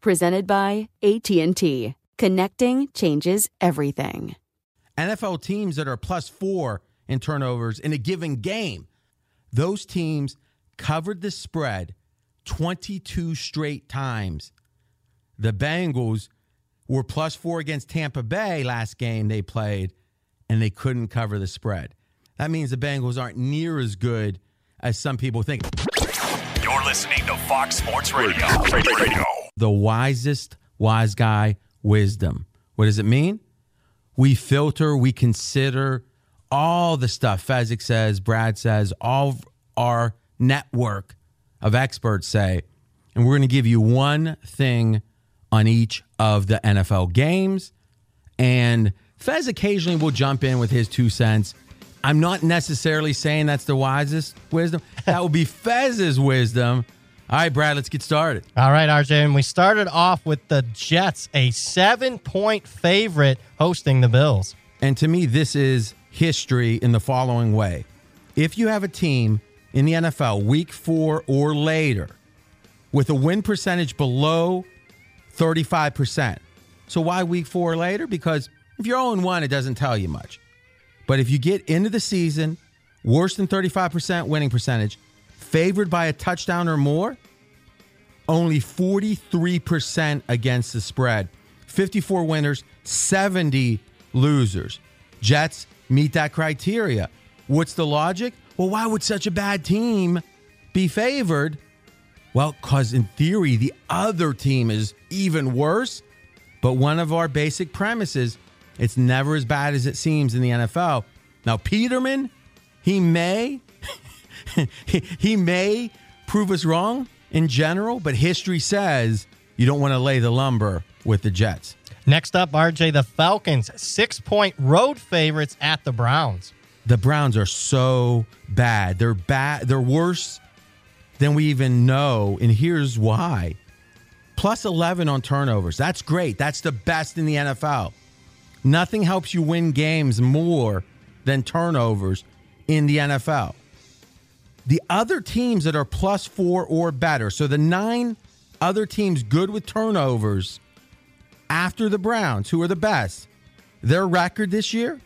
presented by AT&T. Connecting changes everything. NFL teams that are plus 4 in turnovers in a given game. Those teams covered the spread 22 straight times. The Bengals were plus 4 against Tampa Bay last game they played and they couldn't cover the spread. That means the Bengals aren't near as good as some people think. You're listening to Fox Sports Radio. Radio. Radio the wisest wise guy wisdom. What does it mean? We filter, we consider all the stuff Fezzik says, Brad says, all our network of experts say, and we're going to give you one thing on each of the NFL games. And Fez occasionally will jump in with his two cents. I'm not necessarily saying that's the wisest wisdom. That would be Fez's wisdom. All right, Brad, let's get started. All right, RJ. And we started off with the Jets, a seven point favorite hosting the Bills. And to me, this is history in the following way. If you have a team in the NFL week four or later with a win percentage below 35%, so why week four or later? Because if you're 0 1, it doesn't tell you much. But if you get into the season, worse than 35% winning percentage, favored by a touchdown or more, only 43% against the spread. 54 winners, 70 losers. Jets meet that criteria. What's the logic? Well, why would such a bad team be favored? Well, because in theory, the other team is even worse. But one of our basic premises, it's never as bad as it seems in the NFL. Now, Peterman, he may he, he may prove us wrong in general, but history says you don't want to lay the lumber with the Jets. Next up, RJ, the Falcons, six point road favorites at the Browns. The Browns are so bad. They're bad. They're worse than we even know. And here's why plus 11 on turnovers. That's great. That's the best in the NFL. Nothing helps you win games more than turnovers in the NFL. The other teams that are plus four or better, so the nine other teams good with turnovers after the Browns, who are the best, their record this year,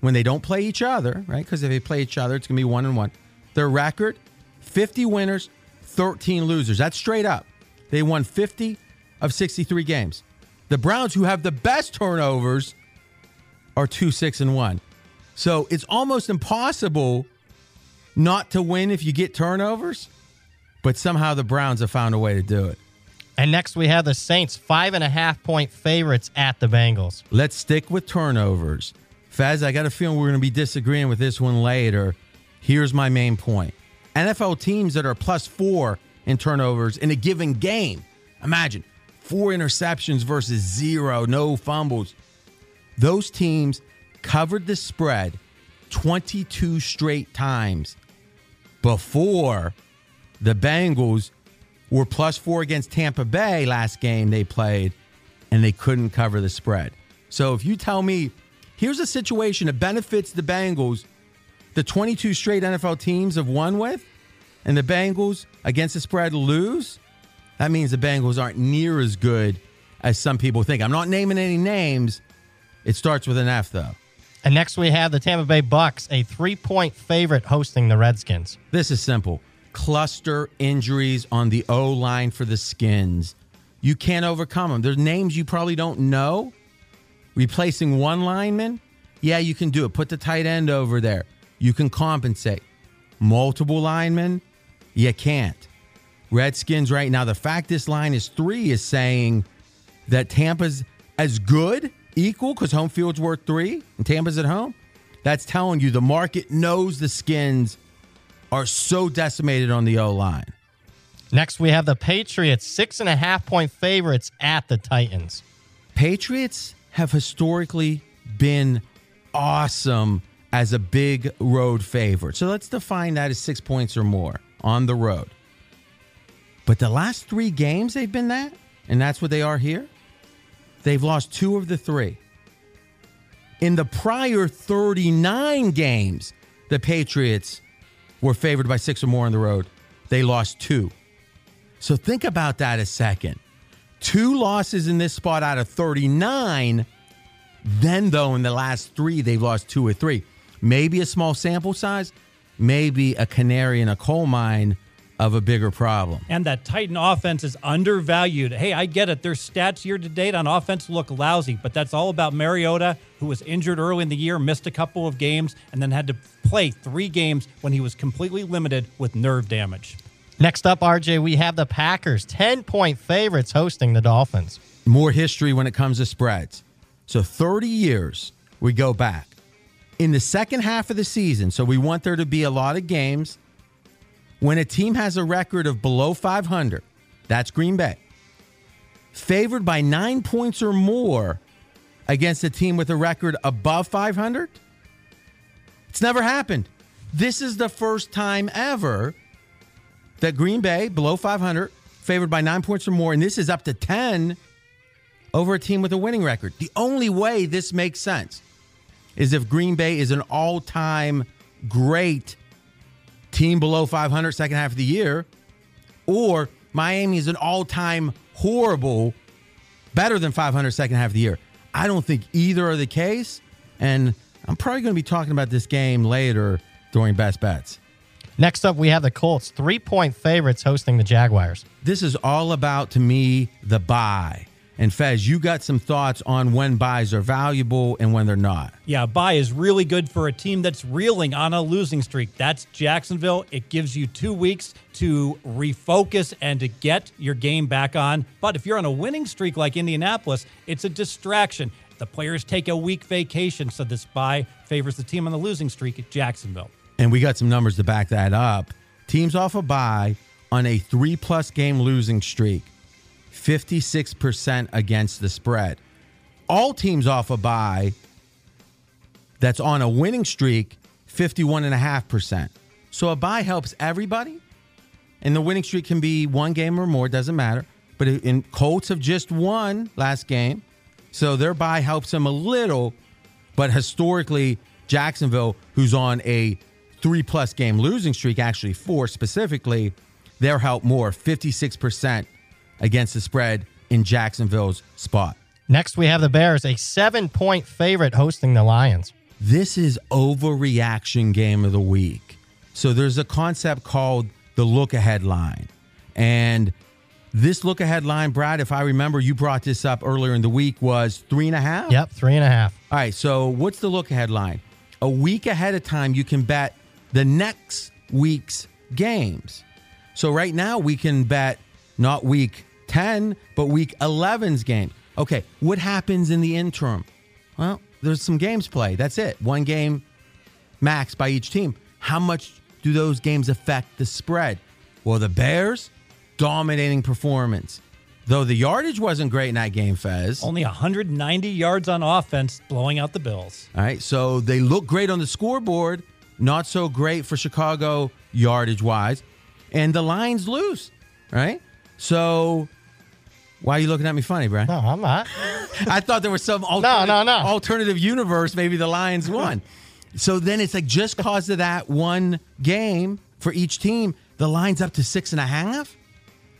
when they don't play each other, right? Because if they play each other, it's going to be one and one. Their record 50 winners, 13 losers. That's straight up. They won 50 of 63 games. The Browns, who have the best turnovers, are 2 6 and 1. So it's almost impossible not to win if you get turnovers, but somehow the Browns have found a way to do it. And next we have the Saints, five and a half point favorites at the Bengals. Let's stick with turnovers. Faz, I got a feeling we're going to be disagreeing with this one later. Here's my main point NFL teams that are plus four in turnovers in a given game. Imagine four interceptions versus zero, no fumbles. Those teams covered the spread 22 straight times before the Bengals were plus four against Tampa Bay last game they played, and they couldn't cover the spread. So if you tell me, here's a situation that benefits the Bengals, the 22 straight NFL teams have won with, and the Bengals against the spread lose, that means the Bengals aren't near as good as some people think. I'm not naming any names. It starts with an F, though. And next we have the Tampa Bay Bucks, a three point favorite hosting the Redskins. This is simple cluster injuries on the O line for the Skins. You can't overcome them. There's names you probably don't know. Replacing one lineman, yeah, you can do it. Put the tight end over there. You can compensate. Multiple linemen, you can't. Redskins right now, the fact this line is three is saying that Tampa's as good, equal, because home field's worth three and Tampa's at home. That's telling you the market knows the Skins are so decimated on the O line. Next, we have the Patriots, six and a half point favorites at the Titans. Patriots have historically been awesome as a big road favorite. So let's define that as six points or more on the road. But the last three games they've been that, and that's what they are here, they've lost two of the three. In the prior 39 games, the Patriots were favored by six or more on the road. They lost two. So think about that a second. Two losses in this spot out of 39. Then, though, in the last three, they've lost two or three. Maybe a small sample size, maybe a canary in a coal mine of a bigger problem. And that Titan offense is undervalued. Hey, I get it. Their stats year to date on offense look lousy, but that's all about Mariota, who was injured early in the year, missed a couple of games, and then had to play three games when he was completely limited with nerve damage. Next up, RJ, we have the Packers, 10 point favorites hosting the Dolphins. More history when it comes to spreads. So 30 years we go back. In the second half of the season, so we want there to be a lot of games when a team has a record of below 500, that's Green Bay, favored by nine points or more against a team with a record above 500, it's never happened. This is the first time ever that Green Bay, below 500, favored by nine points or more, and this is up to 10 over a team with a winning record. The only way this makes sense is if Green Bay is an all time great team below 500 second half of the year, or Miami is an all time horrible, better than 500 second half of the year. I don't think either are the case. And I'm probably going to be talking about this game later during best bets. Next up, we have the Colts, three point favorites hosting the Jaguars. This is all about, to me, the bye. And Fez, you got some thoughts on when byes are valuable and when they're not. Yeah, bye is really good for a team that's reeling on a losing streak. That's Jacksonville. It gives you two weeks to refocus and to get your game back on. But if you're on a winning streak like Indianapolis, it's a distraction. The players take a week vacation, so this bye favors the team on the losing streak at Jacksonville. And we got some numbers to back that up. Teams off a bye on a three plus game losing streak 56% against the spread. All teams off a bye that's on a winning streak, 51.5%. So a bye helps everybody. And the winning streak can be one game or more, doesn't matter. But in Colts have just won last game. So their bye helps them a little. But historically, Jacksonville, who's on a three plus game losing streak, actually four specifically, they're helped more 56% against the spread in Jacksonville's spot. Next, we have the Bears, a seven point favorite hosting the Lions. This is overreaction game of the week. So there's a concept called the look ahead line. And this look ahead line, Brad, if I remember, you brought this up earlier in the week, was three and a half? Yep, three and a half. All right. So what's the look ahead line? A week ahead of time, you can bet the next week's games. So right now, we can bet not week 10, but week 11's game. Okay, what happens in the interim? Well, there's some games played. That's it. One game max by each team. How much do those games affect the spread? Well, the Bears, dominating performance. Though the yardage wasn't great in that game, Fez. Only 190 yards on offense, blowing out the Bills. All right, so they look great on the scoreboard, not so great for Chicago yardage wise, and the line's lose. Right, so why are you looking at me funny, Brad? No, I'm not. I thought there was some no, alternative, no, no. alternative universe. Maybe the Lions won. so then it's like just cause of that one game for each team, the line's up to six and a half.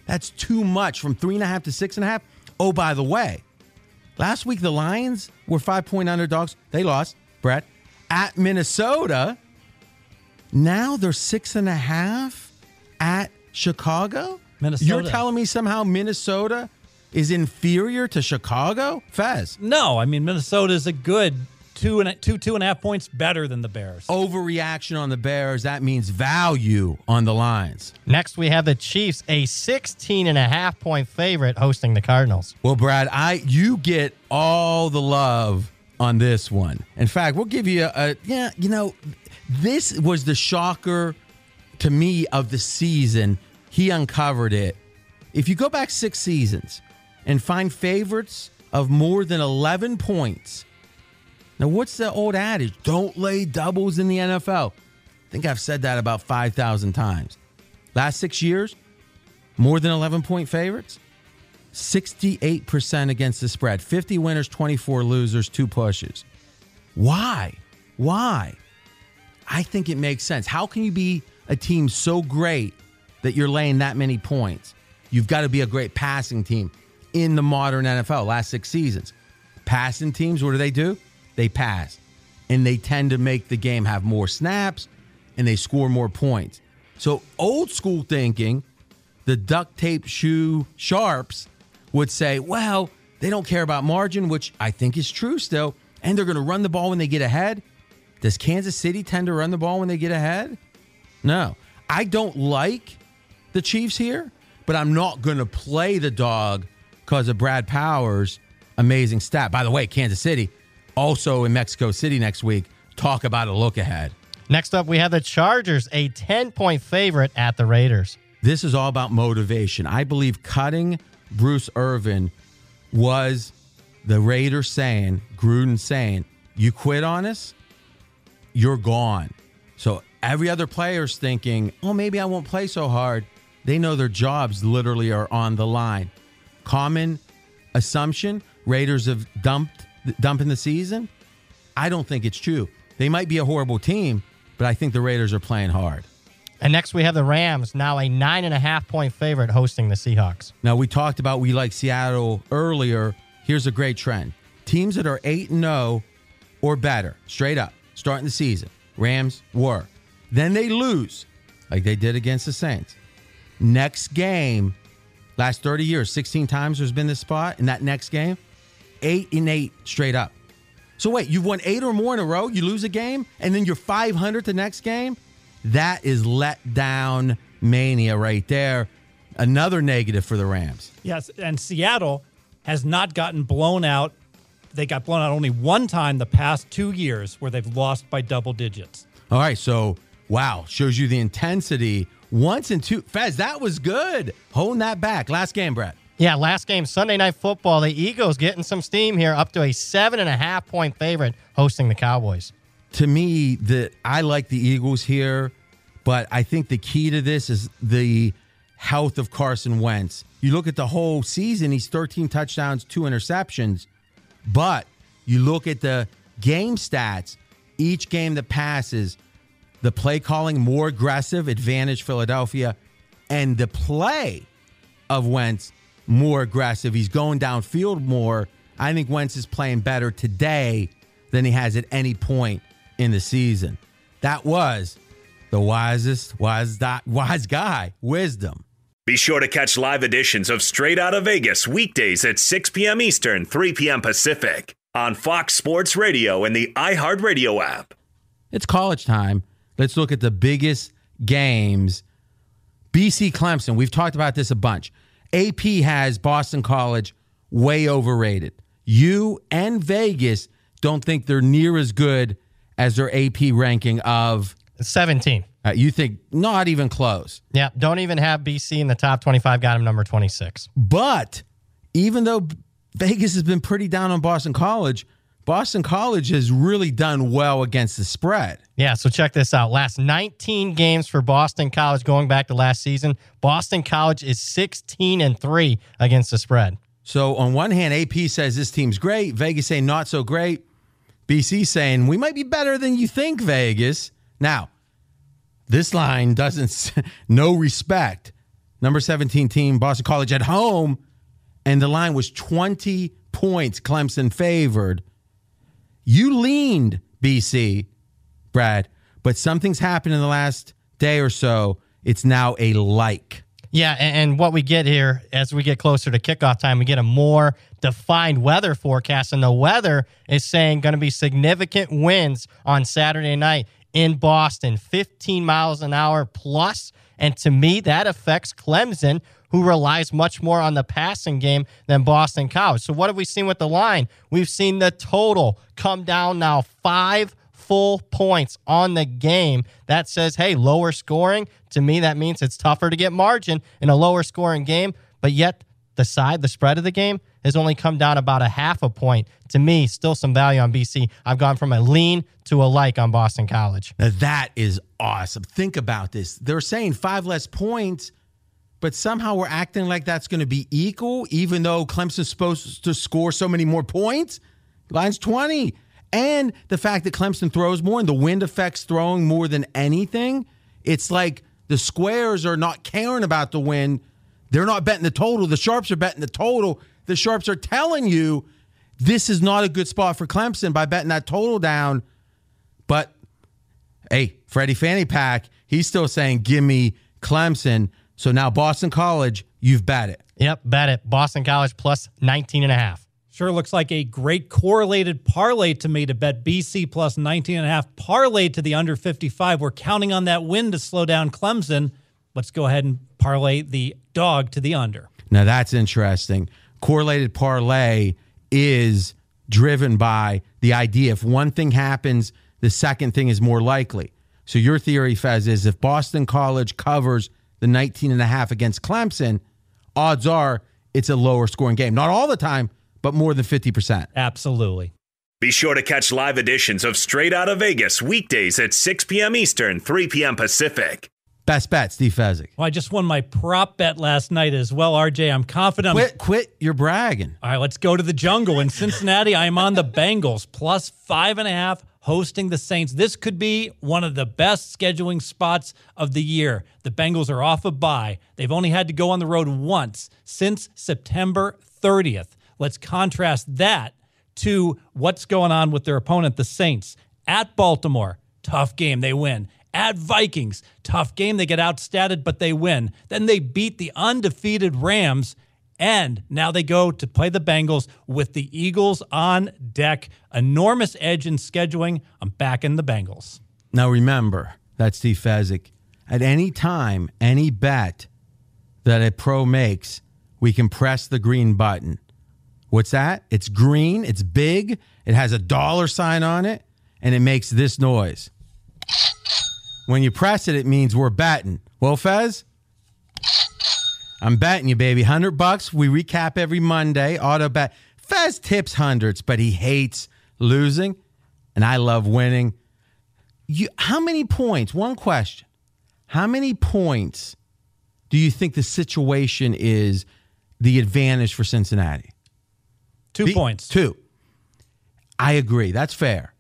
That's too much from three and a half to six and a half. Oh, by the way, last week the Lions were five point underdogs. They lost, Brett, at Minnesota. Now they're six and a half at Chicago. Minnesota. You're telling me somehow Minnesota is inferior to Chicago? Fez. No, I mean Minnesota is a good two and a, two two and a half points better than the Bears. Overreaction on the Bears. That means value on the lines. Next, we have the Chiefs, a 16 and a half point favorite hosting the Cardinals. Well, Brad, I you get all the love on this one. In fact, we'll give you a, a yeah. You know, this was the shocker to me of the season. He uncovered it. If you go back six seasons and find favorites of more than 11 points, now what's the old adage? Don't lay doubles in the NFL. I think I've said that about 5,000 times. Last six years, more than 11 point favorites, 68% against the spread, 50 winners, 24 losers, two pushes. Why? Why? I think it makes sense. How can you be a team so great that you're laying that many points? You've got to be a great passing team in the modern NFL, last six seasons. Passing teams, what do they do? They pass. And they tend to make the game have more snaps and they score more points. So, old school thinking, the duct tape shoe sharps would say, well, they don't care about margin, which I think is true still. And they're going to run the ball when they get ahead. Does Kansas City tend to run the ball when they get ahead? No. I don't like the Chiefs here, but I'm not going to play the dog because of Brad Powers' amazing stat. By the way, Kansas City also in Mexico City next week. Talk about a look ahead. Next up, we have the Chargers, a 10 point favorite at the Raiders. This is all about motivation. I believe cutting Bruce Irvin was the Raiders saying, Gruden saying, you quit on us, you're gone. So every other player's thinking, oh, maybe I won't play so hard. They know their jobs literally are on the line. Common assumption Raiders have dumped dumping the season. I don't think it's true. They might be a horrible team, but I think the Raiders are playing hard. And next, we have the Rams, now a nine and a half point favorite hosting the Seahawks. Now, we talked about we like Seattle earlier. Here's a great trend teams that are 8 and 0 or better, straight up, starting the season. Rams were. Then they lose, like they did against the Saints. Next game, last 30 years, 16 times there's been this spot. In that next game, 8 and 8 straight up. So wait, you've won eight or more in a row, you lose a game, and then you're 500 the next game? That is let down mania right there. Another negative for the Rams. Yes, and Seattle has not gotten blown out. They got blown out only one time the past two years where they've lost by double digits. All right, so wow, shows you the intensity. Once and two, Fez, that was good. Holding that back. Last game, Brett. Yeah, last game, Sunday Night Football. The Eagles getting some steam here, up to a seven and a half point favorite hosting the Cowboys. To me, the I like the Eagles here, but I think the key to this is the health of Carson Wentz. You look at the whole season, he's 13 touchdowns, two interceptions. But you look at the game stats, each game that passes, the play calling more aggressive, advantage Philadelphia, and the play of Wentz more aggressive. He's going downfield more. I think Wentz is playing better today than he has at any point in the season. That was the wisest, wise, wise guy, wisdom. Be sure to catch live editions of Straight Out of Vegas weekdays at 6 p.m. Eastern, 3 p.m. Pacific on Fox Sports Radio and the iHeartRadio app. It's college time. Let's look at the biggest games. BC Clemson, we've talked about this a bunch. AP has Boston College way overrated. You and Vegas don't think they're near as good as their AP ranking of. 17. Uh, you think not even close. Yeah, don't even have BC in the top 25. Got him number 26. But even though Vegas has been pretty down on Boston College, Boston College has really done well against the spread. Yeah, so check this out. Last 19 games for Boston College going back to last season, Boston College is 16 and 3 against the spread. So on one hand, AP says this team's great, Vegas saying not so great. BC saying we might be better than you think, Vegas. Now, this line doesn't no respect. Number 17 team, Boston College at home, and the line was 20 points Clemson favored. You leaned BC, Brad, but something's happened in the last day or so. It's now a like. Yeah, and, and what we get here as we get closer to kickoff time, we get a more defined weather forecast, and the weather is saying going to be significant winds on Saturday night in Boston, 15 miles an hour plus. And to me, that affects Clemson, who relies much more on the passing game than Boston College. So, what have we seen with the line? We've seen the total come down now five full points on the game. That says, hey, lower scoring. To me, that means it's tougher to get margin in a lower scoring game. But yet, the side, the spread of the game has only come down about a half a point. To me, still some value on BC. I've gone from a lean to a like on Boston College. Now that is awesome. Think about this. They're saying five less points, but somehow we're acting like that's going to be equal, even though Clemson's supposed to score so many more points. Line's 20. And the fact that Clemson throws more and the wind affects throwing more than anything, it's like the squares are not caring about the wind. They're not betting the total. The sharps are betting the total. The sharps are telling you this is not a good spot for Clemson by betting that total down. But hey, Freddie Fanny Pack, he's still saying, give me Clemson. So now Boston College, you've bet it. Yep, bet it. Boston College plus 19 and a half. Sure looks like a great correlated parlay to me to bet BC plus 19 and a half parlay to the under 55. We're counting on that win to slow down Clemson. Let's go ahead and parlay the dog to the under. Now that's interesting. Correlated parlay is driven by the idea if one thing happens, the second thing is more likely. So your theory, Fez, is if Boston College covers the 19 and a half against Clemson, odds are it's a lower scoring game. Not all the time, but more than 50%. Absolutely. Be sure to catch live editions of Straight Out of Vegas weekdays at 6 p.m. Eastern, 3 p.m. Pacific. Best bet, Steve Fezzik. Well, I just won my prop bet last night as well, RJ. I'm confident. Quit, quit. You're bragging. All right, let's go to the jungle in Cincinnati. I am on the Bengals plus five and a half hosting the Saints. This could be one of the best scheduling spots of the year. The Bengals are off a bye. They've only had to go on the road once since September 30th. Let's contrast that to what's going on with their opponent, the Saints. At Baltimore, tough game, they win. At Vikings, tough game, they get outstated, but they win. Then they beat the undefeated Rams, and now they go to play the Bengals with the Eagles on deck. Enormous edge in scheduling. I'm back in the Bengals. Now remember, that's Steve Fezzik. At any time, any bet that a pro makes, we can press the green button. What's that? It's green, it's big, it has a dollar sign on it, and it makes this noise. When you press it, it means we're betting. Well, Fez, I'm betting you, baby. 100 bucks. We recap every Monday. Auto bet. Fez tips hundreds, but he hates losing, and I love winning. You, how many points? One question. How many points do you think the situation is the advantage for Cincinnati? Two Be- points. Two. I agree. That's fair.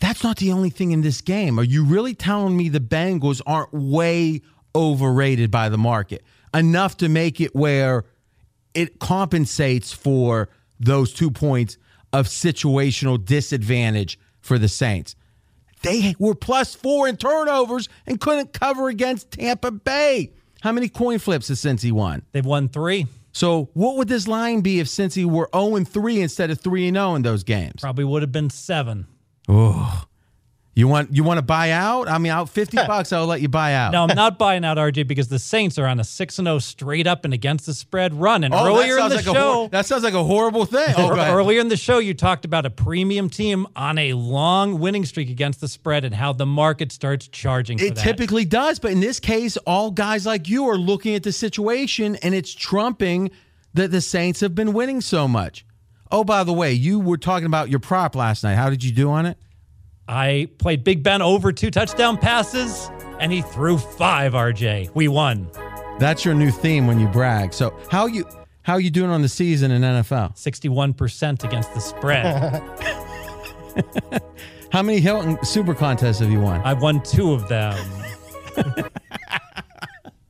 That's not the only thing in this game. Are you really telling me the Bengals aren't way overrated by the market enough to make it where it compensates for those two points of situational disadvantage for the Saints? They were plus four in turnovers and couldn't cover against Tampa Bay. How many coin flips has Cincy won? They've won three. So, what would this line be if Cincy were 0 3 instead of 3 0 in those games? Probably would have been seven. Oh, You want you want to buy out? I mean, out fifty bucks, I'll let you buy out. No, I'm not buying out RJ because the Saints are on a six and zero straight up and against the spread run. And Oh, earlier in the like show, hor- that sounds like a horrible thing. Oh, earlier in the show, you talked about a premium team on a long winning streak against the spread and how the market starts charging. For It that. typically does, but in this case, all guys like you are looking at the situation and it's trumping that the Saints have been winning so much. Oh, by the way, you were talking about your prop last night. How did you do on it? I played Big Ben over two touchdown passes, and he threw five. RJ, we won That's your new theme when you brag. So how you how you doing on the season in NFL? sixty-one percent against the spread. How many Hilton Super contests have you won? I've won two of them.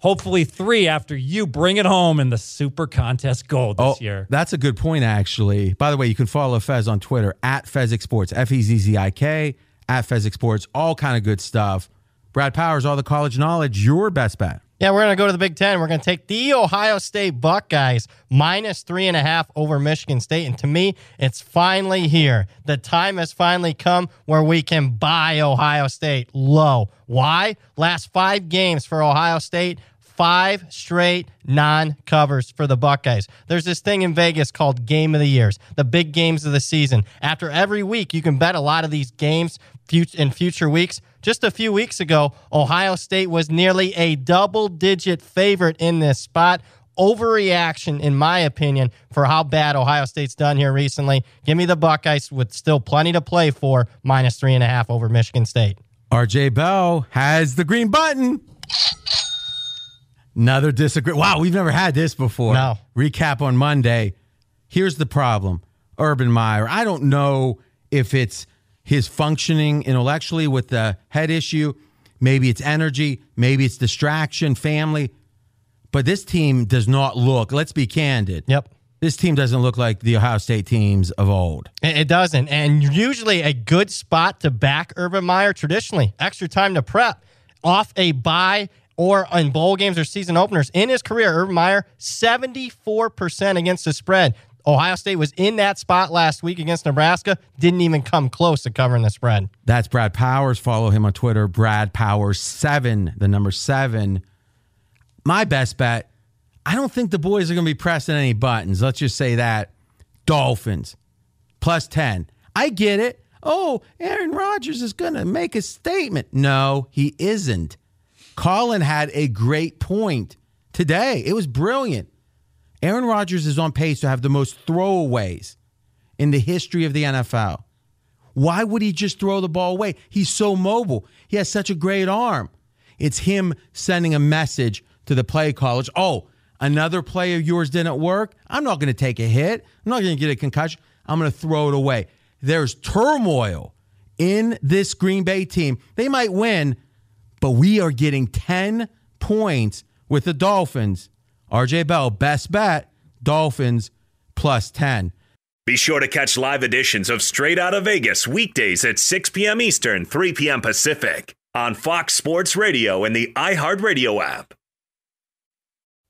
Hopefully, three after you bring it home in the Super Contest Gold this oh, year. Oh, That's a good point, actually. By the way, you can follow Fez on Twitter at Fezzik Sports, F E Z Z I K, at Fezzik Sports, all kind of good stuff. Brad Powers, all the college knowledge, your best bet. Yeah, we're going to go to the Big Ten. We're going to take the Ohio State Buckeyes minus three and a half over Michigan State. And to me, it's finally here. The time has finally come where we can buy Ohio State low. Why? Last five games for Ohio State, five straight non covers for the Buckeyes. There's this thing in Vegas called Game of the Years, the big games of the season. After every week, you can bet a lot of these games in future weeks. Just a few weeks ago, Ohio State was nearly a double digit favorite in this spot. Overreaction, in my opinion, for how bad Ohio State's done here recently. Give me the Buckeyes with still plenty to play for, minus three and a half over Michigan State. RJ Bell has the green button. Another disagree. Wow, we've never had this before. No. Recap on Monday. Here's the problem Urban Meyer. I don't know if it's his functioning intellectually with the head issue. Maybe it's energy. Maybe it's distraction, family. But this team does not look, let's be candid. Yep. This team doesn't look like the Ohio State teams of old. It it doesn't. And usually a good spot to back Urban Meyer traditionally. Extra time to prep off a bye or in bowl games or season openers. In his career, Urban Meyer, 74% against the spread. Ohio State was in that spot last week against Nebraska. Didn't even come close to covering the spread. That's Brad Powers. Follow him on Twitter, Brad Powers seven, the number seven. My best bet. I don't think the boys are going to be pressing any buttons. Let's just say that. Dolphins plus 10. I get it. Oh, Aaron Rodgers is going to make a statement. No, he isn't. Colin had a great point today. It was brilliant. Aaron Rodgers is on pace to have the most throwaways in the history of the NFL. Why would he just throw the ball away? He's so mobile. He has such a great arm. It's him sending a message to the play college. Oh, another play of yours didn't work. I'm not going to take a hit. I'm not going to get a concussion. I'm going to throw it away. There's turmoil in this Green Bay team. They might win, but we are getting 10 points with the Dolphins. RJ Bell, best bet, Dolphins plus 10. Be sure to catch live editions of Straight Out of Vegas weekdays at 6 p.m. Eastern, 3 p.m. Pacific on Fox Sports Radio and the iHeartRadio app.